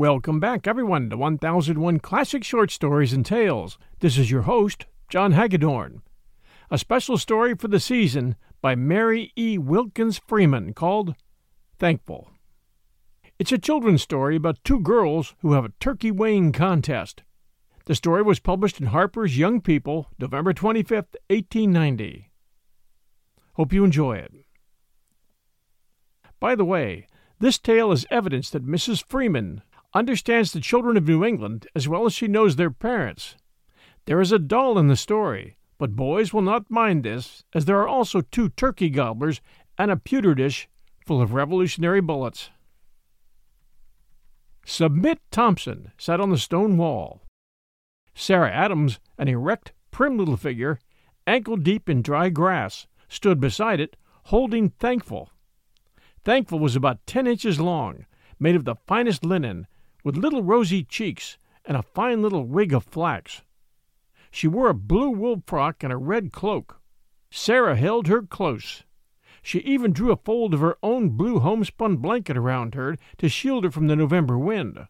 Welcome back, everyone, to 1001 Classic Short Stories and Tales. This is your host, John Hagedorn. A special story for the season by Mary E. Wilkins Freeman called Thankful. It's a children's story about two girls who have a turkey weighing contest. The story was published in Harper's Young People, November 25, 1890. Hope you enjoy it. By the way, this tale is evidence that Mrs. Freeman understands the children of New England as well as she knows their parents. There is a doll in the story, but boys will not mind this, as there are also two turkey gobblers and a pewter dish full of revolutionary bullets. Submit Thompson sat on the stone wall. Sarah Adams, an erect, prim little figure, ankle deep in dry grass, stood beside it, holding Thankful. Thankful was about ten inches long, made of the finest linen, with little rosy cheeks and a fine little wig of flax. She wore a blue wool frock and a red cloak. Sarah held her close. She even drew a fold of her own blue homespun blanket around her to shield her from the November wind.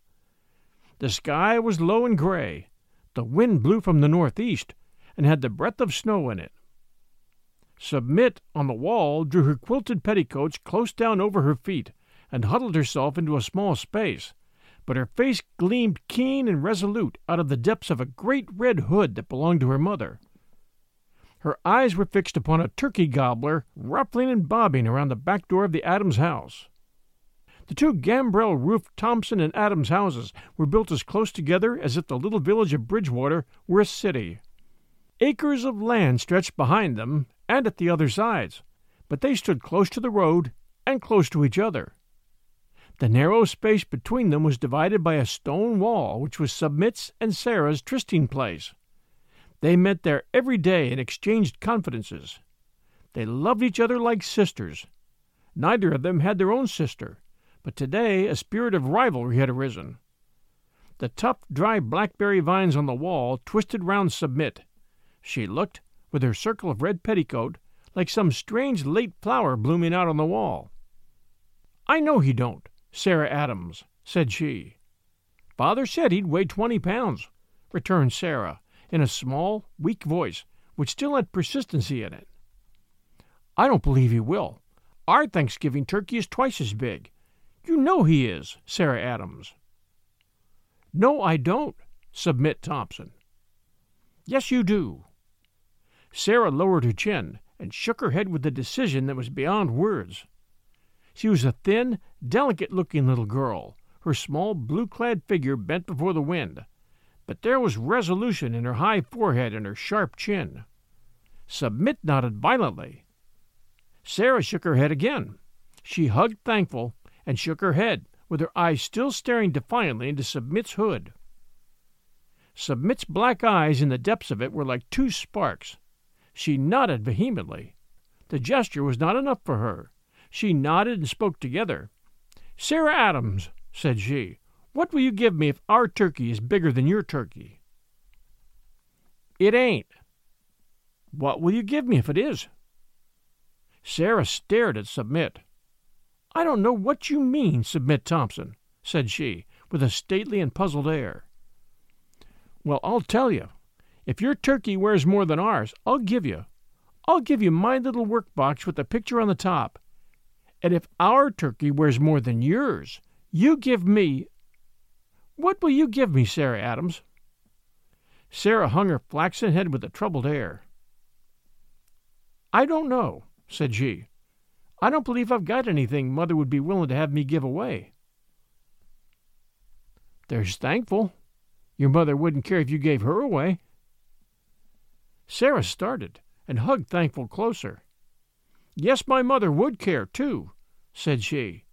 The sky was low and gray. The wind blew from the northeast and had the breath of snow in it. Submit on the wall drew her quilted petticoats close down over her feet and huddled herself into a small space but her face gleamed keen and resolute out of the depths of a great red hood that belonged to her mother. Her eyes were fixed upon a turkey gobbler ruffling and bobbing around the back door of the Adams house. The two gambrel roofed Thompson and Adams houses were built as close together as if the little village of Bridgewater were a city. Acres of land stretched behind them and at the other sides, but they stood close to the road and close to each other. The narrow space between them was divided by a stone wall, which was Submit's and Sarah's trysting place. They met there every day and exchanged confidences. They loved each other like sisters. Neither of them had their own sister, but today a spirit of rivalry had arisen. The tough, dry blackberry vines on the wall twisted round Submit. She looked, with her circle of red petticoat, like some strange late flower blooming out on the wall. I know he don't, Sarah Adams, said she. Father said he'd weigh twenty pounds, returned Sarah, in a small, weak voice, which still had persistency in it. I don't believe he will. Our Thanksgiving turkey is twice as big. You know he is, Sarah Adams. No, I don't, submit Thompson. Yes, you do. Sarah lowered her chin and shook her head with a decision that was beyond words. She was a thin, delicate looking little girl, her small blue clad figure bent before the wind, but there was resolution in her high forehead and her sharp chin. Submit nodded violently. Sarah shook her head again. She hugged Thankful and shook her head, with her eyes still staring defiantly into Submit's hood. Submit's black eyes in the depths of it were like two sparks. She nodded vehemently. The gesture was not enough for her. She nodded and spoke together. Sarah Adams, said she, what will you give me if our turkey is bigger than your turkey? It ain't. What will you give me if it is? Sarah stared at Submit. I don't know what you mean, Submit Thompson, said she, with a stately and puzzled air. Well, I'll tell you. If your turkey wears more than ours, I'll give you. I'll give you my little work box with the picture on the top, and if our turkey wears more than yours, you give me. What will you give me, Sarah Adams? Sarah hung her flaxen head with a troubled air. I don't know, said she. I don't believe I've got anything Mother would be willing to have me give away. There's Thankful. Your mother wouldn't care if you gave her away. Sarah started and hugged Thankful closer. Yes, my mother would care, too, said she.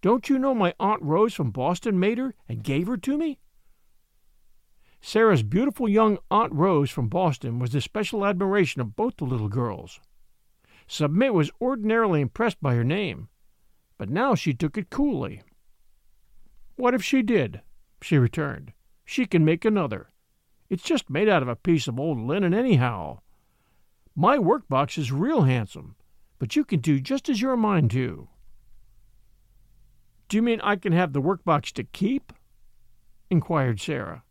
Don't you know my Aunt Rose from Boston made her and gave her to me? Sarah's beautiful young Aunt Rose from Boston was the special admiration of both the little girls. Submit was ordinarily impressed by her name, but now she took it coolly. What if she did? she returned. She can make another. It's just made out of a piece of old linen, anyhow. My workbox is real handsome, but you can do just as you're a mind to. Do you mean I can have the workbox to keep? inquired Sarah.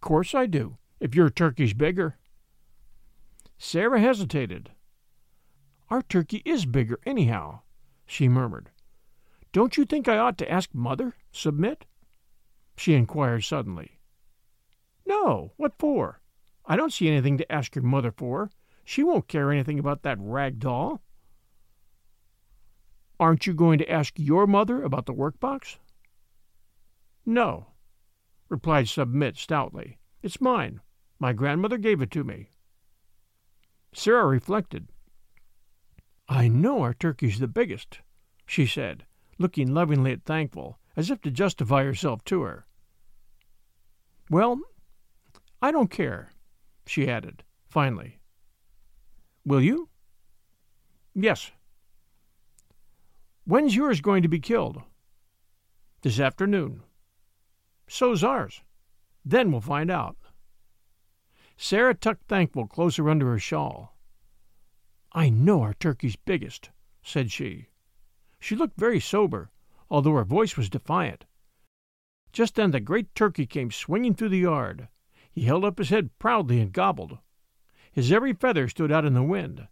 Course I do, if your turkey's bigger. Sarah hesitated. Our turkey is bigger, anyhow, she murmured. Don't you think I ought to ask Mother, Submit? she inquired suddenly. No, what for? I don't see anything to ask your mother for. She won't care anything about that rag doll. Aren't you going to ask your mother about the workbox? No, replied Submit stoutly. It's mine. My grandmother gave it to me. Sarah reflected. I know our turkey's the biggest, she said, looking lovingly at Thankful, as if to justify herself to her. Well, I don't care, she added, finally. Will you? Yes. When's yours going to be killed? This afternoon. So's ours. Then we'll find out. Sarah tucked Thankful closer under her shawl. I know our turkey's biggest, said she. She looked very sober, although her voice was defiant. Just then the great turkey came swinging through the yard. He held up his head proudly and gobbled. His every feather stood out in the wind.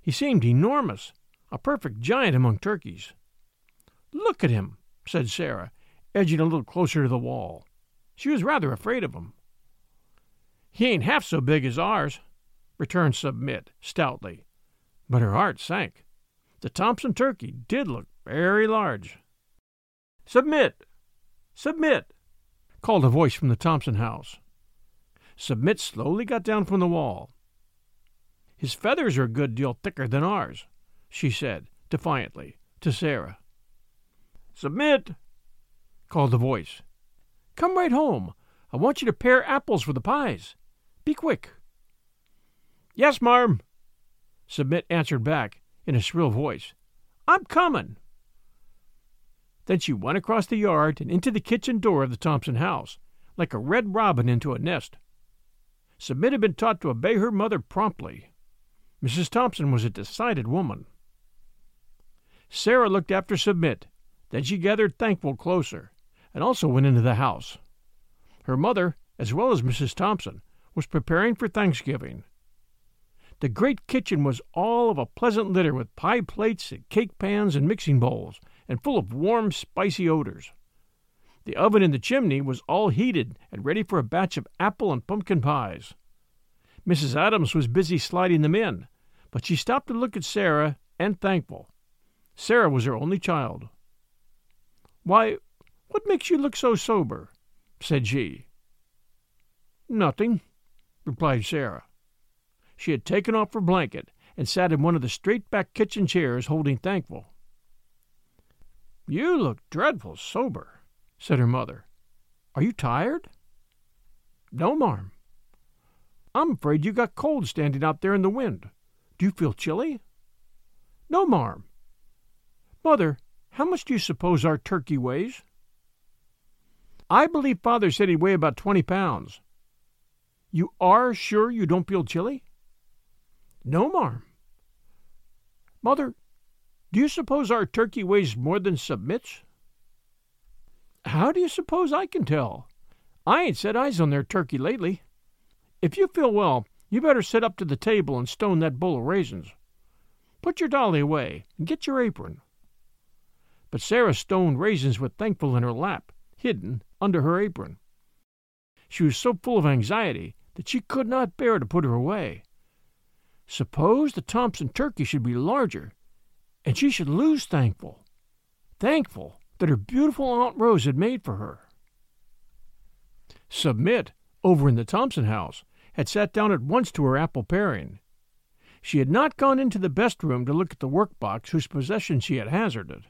He seemed enormous, a perfect giant among turkeys. Look at him, said Sarah, edging a little closer to the wall. She was rather afraid of him. He ain't half so big as ours, returned Submit stoutly, but her heart sank. The Thompson turkey did look very large. Submit! Submit! called a voice from the Thompson house. Submit slowly got down from the wall. His feathers are a good deal thicker than ours, she said, defiantly, to Sarah. Submit! called the voice. Come right home. I want you to pare apples for the pies. Be quick. Yes, marm, Submit answered back in a shrill voice. I'm coming. Then she went across the yard and into the kitchen door of the Thompson house, like a red robin into a nest. Submit had been taught to obey her mother promptly. Mrs. Thompson was a decided woman. Sarah looked after Submit, then she gathered Thankful closer, and also went into the house. Her mother, as well as Mrs. Thompson, was preparing for Thanksgiving. The great kitchen was all of a pleasant litter with pie plates and cake pans and mixing bowls, and full of warm, spicy odors. The oven in the chimney was all heated and ready for a batch of apple and pumpkin pies. Mrs. Adams was busy sliding them in, but she stopped to look at Sarah and Thankful. Sarah was her only child. Why, what makes you look so sober? said she. Nothing, replied Sarah. She had taken off her blanket and sat in one of the straight back kitchen chairs holding Thankful. You look dreadful sober, said her mother. Are you tired? No, marm. I'm afraid you got cold standing out there in the wind. Do you feel chilly? No, marm. Mother, how much do you suppose our turkey weighs? I believe father said he'd weigh about twenty pounds. You are sure you don't feel chilly? No, marm. Mother, do you suppose our turkey weighs more than submits? How do you suppose I can tell? I ain't set eyes on their turkey lately. If you feel well, you better sit up to the table and stone that bowl of raisins. Put your dolly away and get your apron. But Sarah stoned raisins with Thankful in her lap, hidden under her apron. She was so full of anxiety that she could not bear to put her away. Suppose the Thompson turkey should be larger, and she should lose Thankful. Thankful that her beautiful Aunt Rose had made for her. Submit, over in the Thompson house, had sat down at once to her apple paring. She had not gone into the best room to look at the workbox whose possession she had hazarded.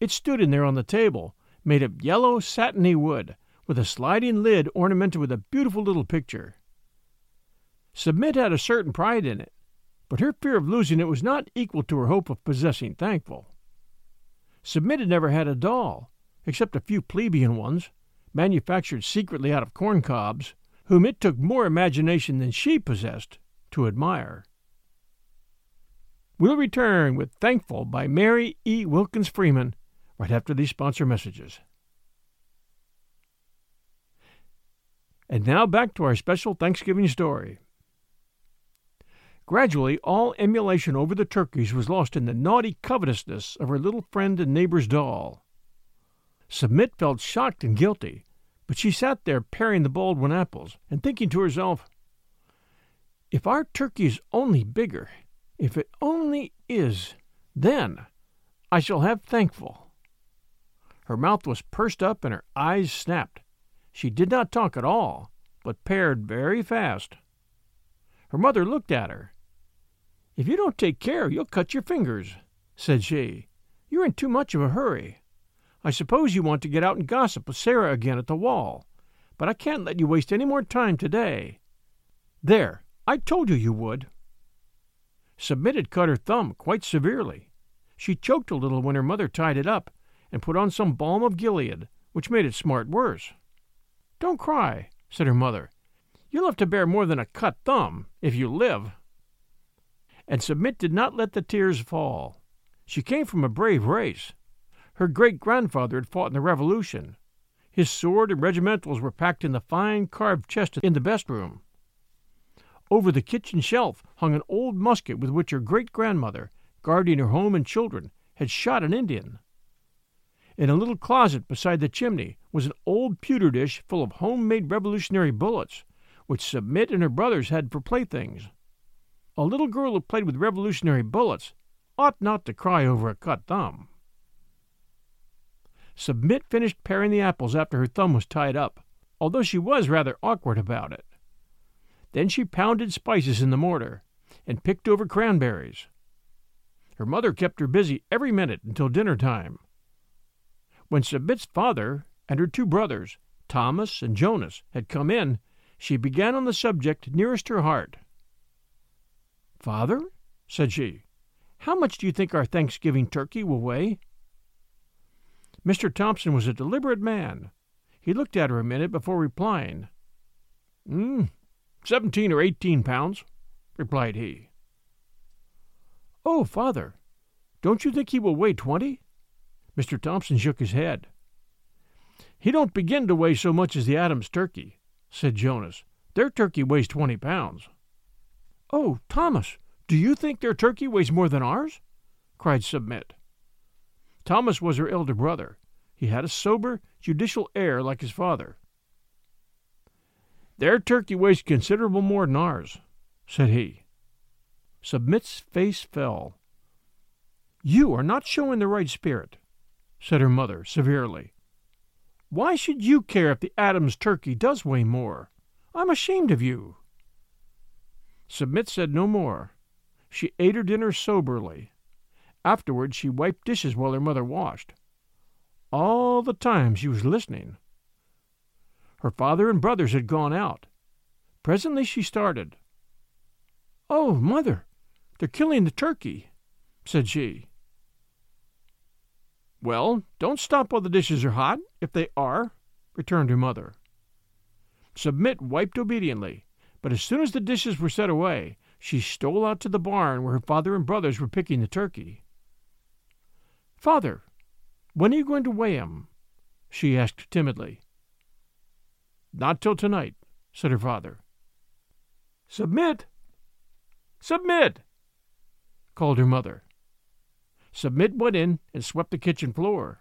It stood in there on the table, made of yellow satiny wood, with a sliding lid ornamented with a beautiful little picture. Submit had a certain pride in it, but her fear of losing it was not equal to her hope of possessing Thankful. Submit had never had a doll, except a few plebeian ones, manufactured secretly out of corn cobs, whom it took more imagination than she possessed to admire. We'll return with Thankful by Mary E. Wilkins Freeman right after these sponsor messages. And now back to our special Thanksgiving story. Gradually, all emulation over the turkeys was lost in the naughty covetousness of her little friend and neighbor's doll. Submit felt shocked and guilty, but she sat there paring the Baldwin apples and thinking to herself, If our turkey is only bigger, if it only is, then I shall have thankful. Her mouth was pursed up and her eyes snapped. She did not talk at all, but pared very fast. Her mother looked at her. If you don't take care, you'll cut your fingers, said she. You're in too much of a hurry. I suppose you want to get out and gossip with Sarah again at the wall, but I can't let you waste any more time today. There, I told you you would. Submit had cut her thumb quite severely. She choked a little when her mother tied it up and put on some balm of Gilead, which made it smart worse. Don't cry, said her mother. You'll have to bear more than a cut thumb if you live. And Submit did not let the tears fall. She came from a brave race. Her great grandfather had fought in the Revolution. His sword and regimentals were packed in the fine carved chest in the best room. Over the kitchen shelf hung an old musket with which her great grandmother, guarding her home and children, had shot an Indian. In a little closet beside the chimney was an old pewter dish full of homemade Revolutionary bullets, which Submit and her brothers had for playthings. A little girl who played with Revolutionary bullets ought not to cry over a cut thumb. Submit finished paring the apples after her thumb was tied up, although she was rather awkward about it. Then she pounded spices in the mortar and picked over cranberries. Her mother kept her busy every minute until dinner time. When Submit's father and her two brothers, Thomas and Jonas, had come in, she began on the subject nearest her heart. Father, said she, how much do you think our Thanksgiving turkey will weigh? Mr. Thompson was a deliberate man. He looked at her a minute before replying. Hmm, seventeen or eighteen pounds, replied he. Oh, father, don't you think he will weigh twenty? Mr. Thompson shook his head. He don't begin to weigh so much as the Adams turkey, said Jonas. Their turkey weighs twenty pounds. Oh, Thomas, do you think their turkey weighs more than ours? cried Submit. Thomas was her elder brother. He had a sober, judicial air like his father. Their turkey weighs considerable more than ours, said he. Submit's face fell. You are not showing the right spirit said her mother severely. Why should you care if the Adams turkey does weigh more? I'm ashamed of you. Submit said no more. She ate her dinner soberly. Afterward, she wiped dishes while her mother washed. All the time she was listening. Her father and brothers had gone out. Presently she started. Oh, mother, they're killing the turkey, said she. Well, don't stop while the dishes are hot, if they are, returned her mother. Submit wiped obediently, but as soon as the dishes were set away, she stole out to the barn where her father and brothers were picking the turkey. Father, when are you going to weigh him? she asked timidly. Not till tonight, said her father. Submit! Submit! called her mother. Submit went in and swept the kitchen floor.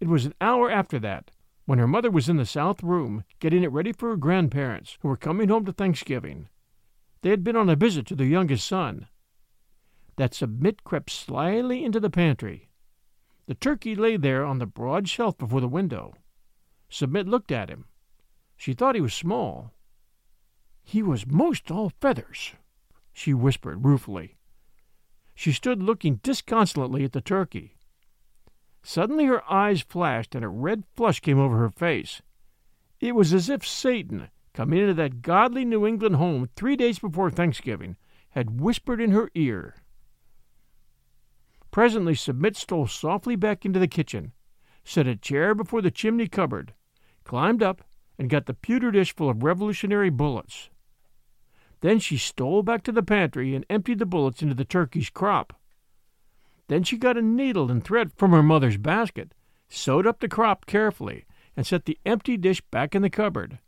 It was an hour after that when her mother was in the south room getting it ready for her grandparents, who were coming home to Thanksgiving. They had been on a visit to their youngest son. That Submit crept slyly into the pantry. The turkey lay there on the broad shelf before the window. Submit looked at him. She thought he was small. He was most all feathers, she whispered ruefully. She stood looking disconsolately at the turkey. Suddenly her eyes flashed and a red flush came over her face. It was as if Satan, coming into that godly New England home three days before Thanksgiving, had whispered in her ear. Presently Submit stole softly back into the kitchen, set a chair before the chimney cupboard, climbed up, and got the pewter dish full of Revolutionary bullets. Then she stole back to the pantry and emptied the bullets into the turkey's crop. Then she got a needle and thread from her mother's basket, sewed up the crop carefully, and set the empty dish back in the cupboard.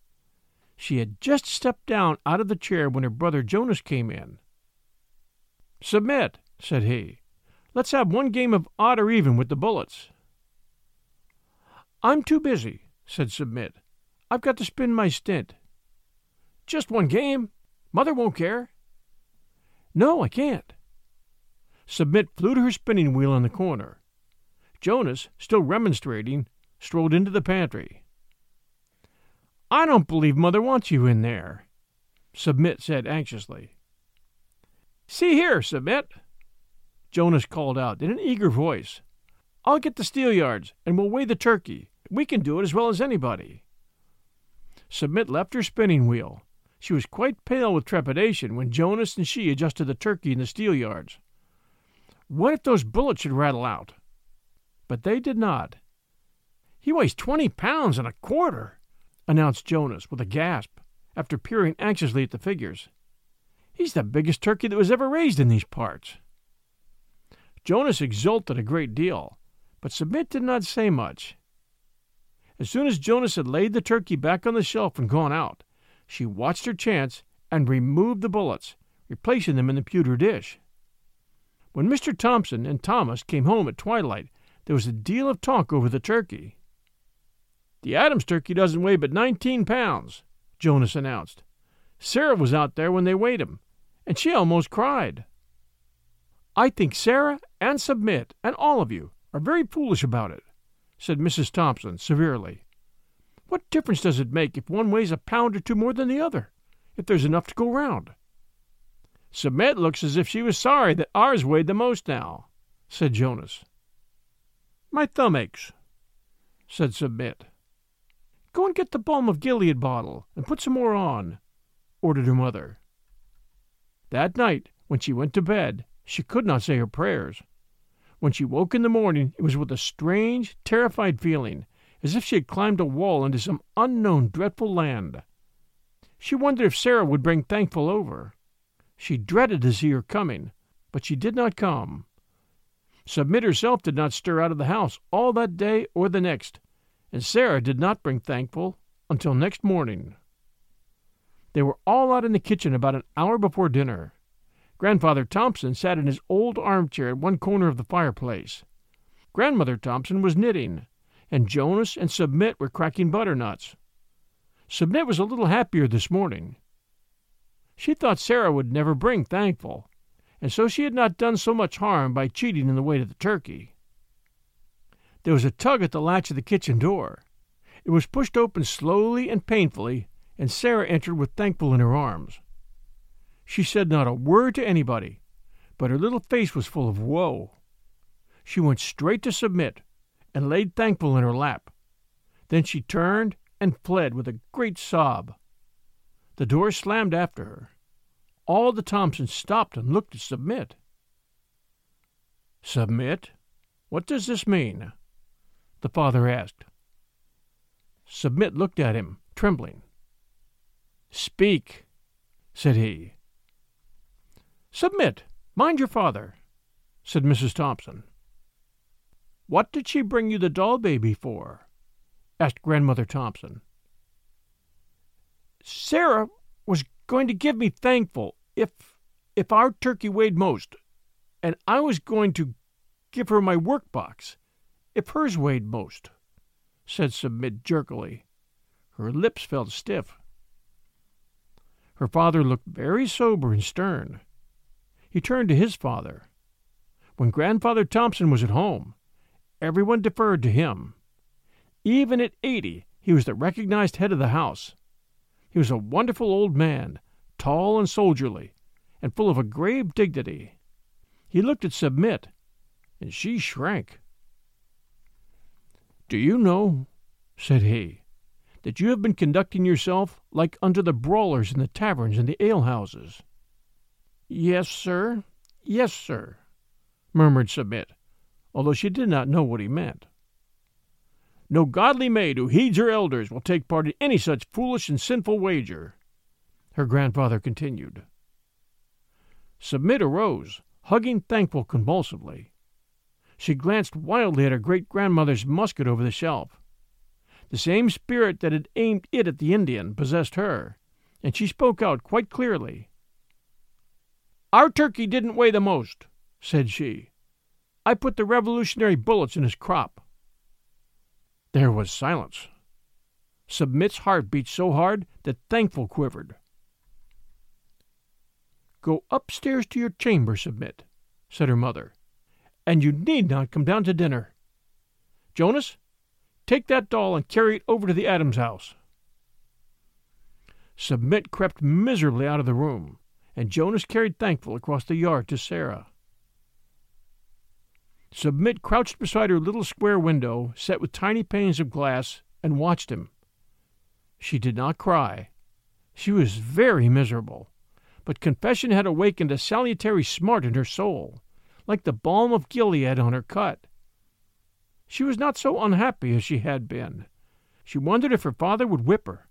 She had just stepped down out of the chair when her brother Jonas came in. Submit, said he. Let's have one game of odd or even with the bullets. I'm too busy, said Submit. I've got to spin my stint. Just one game. Mother won't care. No, I can't. Submit flew to her spinning wheel in the corner. Jonas, still remonstrating, strolled into the pantry. I don't believe Mother wants you in there, Submit said anxiously. See here, Submit, Jonas called out in an eager voice. I'll get the steelyards, and we'll weigh the turkey. We can do it as well as anybody. Submit left her spinning wheel. She was quite pale with trepidation when Jonas and she adjusted the turkey in the steelyards. What if those bullets should rattle out? But they did not. He weighs twenty pounds and a quarter, announced Jonas with a gasp, after peering anxiously at the figures. He's the biggest turkey that was ever raised in these parts. Jonas exulted a great deal, but Submit did not say much. As soon as Jonas had laid the turkey back on the shelf and gone out, she watched her chance and removed the bullets, replacing them in the pewter dish. When Mr. Thompson and Thomas came home at twilight, there was a deal of talk over the turkey. The Adams turkey doesn't weigh but nineteen pounds, Jonas announced. Sarah was out there when they weighed him, and she almost cried. I think Sarah and Submit and all of you are very foolish about it, said Mrs. Thompson severely. What difference does it make if one weighs a pound or two more than the other, if there's enough to go round? Submit looks as if she was sorry that ours weighed the most now, said Jonas. My thumb aches, said Submit. Go and get the balm of Gilead bottle and put some more on, ordered her mother. That night, when she went to bed, she could not say her prayers. When she woke in the morning, it was with a strange, terrified feeling, as if she had climbed a wall into some unknown, dreadful land. She wondered if Sarah would bring Thankful over. She dreaded to see her coming, but she did not come. Submit herself did not stir out of the house all that day or the next, and Sarah did not bring Thankful until next morning. They were all out in the kitchen about an hour before dinner. Grandfather Thompson sat in his old armchair at one corner of the fireplace. Grandmother Thompson was knitting, and Jonas and Submit were cracking butternuts. Submit was a little happier this morning. She thought Sarah would never bring Thankful, and so she had not done so much harm by cheating in the way to the turkey. There was a tug at the latch of the kitchen door. It was pushed open slowly and painfully, and Sarah entered with Thankful in her arms. She said not a word to anybody, but her little face was full of woe. She went straight to Submit and laid Thankful in her lap. Then she turned and fled with a great sob. The door slammed after her. All the Thompsons stopped and looked at Submit. Submit? What does this mean? The father asked. Submit looked at him, trembling. Speak, said he. Submit. Mind your father, said Mrs. Thompson. What did she bring you the doll baby for? asked Grandmother Thompson. Sarah was going to give me thankful if if our turkey weighed most, and I was going to give her my work box if hers weighed most, said Submit jerkily. Her lips felt stiff. Her father looked very sober and stern. He turned to his father. When Grandfather Thompson was at home, everyone deferred to him. Even at eighty, he was the recognized head of the house. He was a wonderful old man, tall and soldierly, and full of a grave dignity. He looked at Submit, and she shrank. Do you know, said he, that you have been conducting yourself like unto the brawlers in the taverns and the alehouses? Yes, sir, yes, sir, murmured Submit, although she did not know what he meant. No godly maid who heeds her elders will take part in any such foolish and sinful wager, her grandfather continued. Submit arose, hugging Thankful convulsively. She glanced wildly at her great grandmother's musket over the shelf. The same spirit that had aimed it at the Indian possessed her, and she spoke out quite clearly. Our turkey didn't weigh the most, said she. I put the revolutionary bullets in his crop. There was silence. Submit's heart beat so hard that Thankful quivered. Go upstairs to your chamber, Submit, said her mother, and you need not come down to dinner. Jonas, take that doll and carry it over to the Adams house. Submit crept miserably out of the room, and Jonas carried Thankful across the yard to Sarah. Submit crouched beside her little square window, set with tiny panes of glass, and watched him. She did not cry. She was very miserable, but confession had awakened a salutary smart in her soul, like the balm of Gilead on her cut. She was not so unhappy as she had been. She wondered if her father would whip her,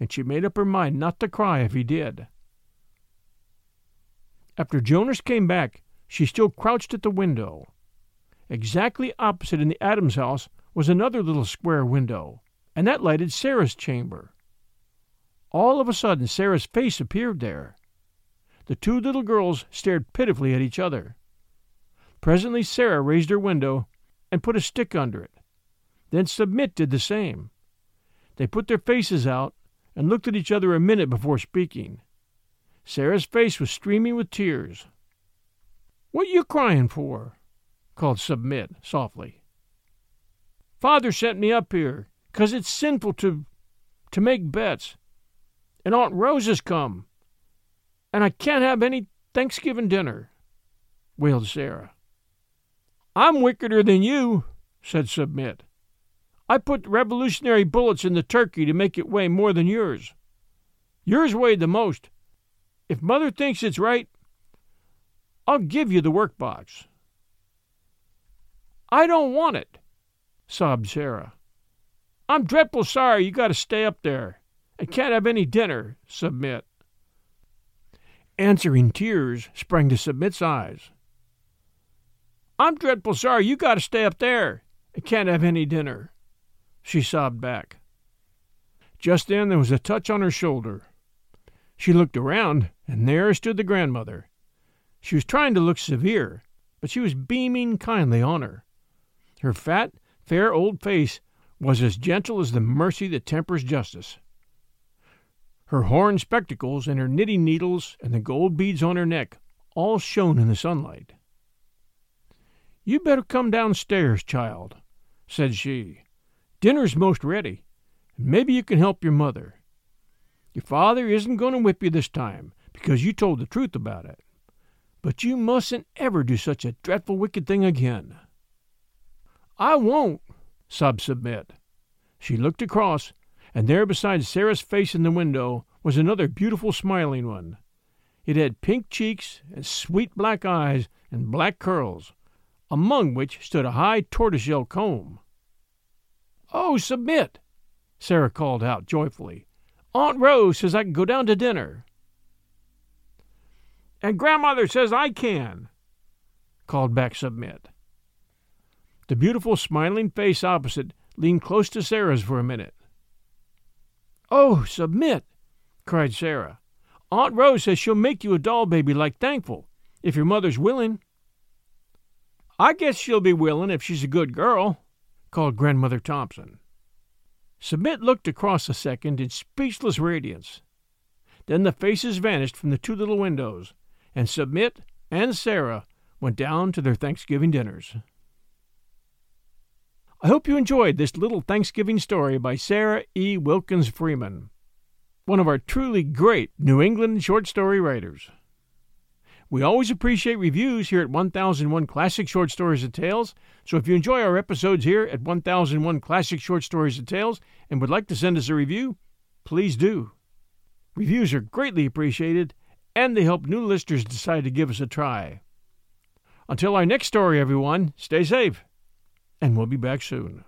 and she made up her mind not to cry if he did. After Jonas came back, she still crouched at the window. Exactly opposite in the Adams house was another little square window, and that lighted Sarah's chamber. All of a sudden, Sarah's face appeared there. The two little girls stared pitifully at each other. Presently, Sarah raised her window and put a stick under it. Then Submit did the same. They put their faces out and looked at each other a minute before speaking. Sarah's face was streaming with tears. What you crying for? called Submit softly. Father sent me up here 'cause it's sinful to to make bets. And Aunt Rose has come. And I can't have any Thanksgiving dinner, wailed Sarah. I'm wickeder than you, said Submit. I put revolutionary bullets in the turkey to make it weigh more than yours. Yours weighed the most. If Mother thinks it's right, I'll give you the workbox. I don't want it, sobbed Sarah. I'm dreadful sorry you got to stay up there and can't have any dinner, Submit. Answering tears sprang to Submit's eyes. I'm dreadful sorry you got to stay up there and can't have any dinner, she sobbed back. Just then there was a touch on her shoulder. She looked around, and there stood the grandmother. She was trying to look severe, but she was beaming kindly on her. Her fat, fair old face was as gentle as the mercy that tempers justice. Her horn spectacles and her knitting needles and the gold beads on her neck all shone in the sunlight. You better come downstairs, child, said she. Dinner's most ready, and maybe you can help your mother. Your father isn't going to whip you this time because you told the truth about it. But you mustn't ever do such a dreadful wicked thing again. I won't, sobbed Submit. She looked across, and there beside Sarah's face in the window was another beautiful smiling one. It had pink cheeks and sweet black eyes and black curls, among which stood a high tortoiseshell comb. Oh, Submit! Sarah called out joyfully. Aunt Rose says I can go down to dinner. And Grandmother says I can, called back Submit. The beautiful smiling face opposite leaned close to Sarah's for a minute. Oh, submit! cried Sarah. Aunt Rose says she'll make you a doll baby like Thankful, if your mother's willing. I guess she'll be willing if she's a good girl, called Grandmother Thompson. Submit looked across a second in speechless radiance. Then the faces vanished from the two little windows, and Submit and Sarah went down to their Thanksgiving dinners. I hope you enjoyed this little Thanksgiving story by Sarah E. Wilkins Freeman, one of our truly great New England short story writers. We always appreciate reviews here at 1001 Classic Short Stories and Tales, so if you enjoy our episodes here at 1001 Classic Short Stories and Tales and would like to send us a review, please do. Reviews are greatly appreciated, and they help new listeners decide to give us a try. Until our next story, everyone, stay safe, and we'll be back soon.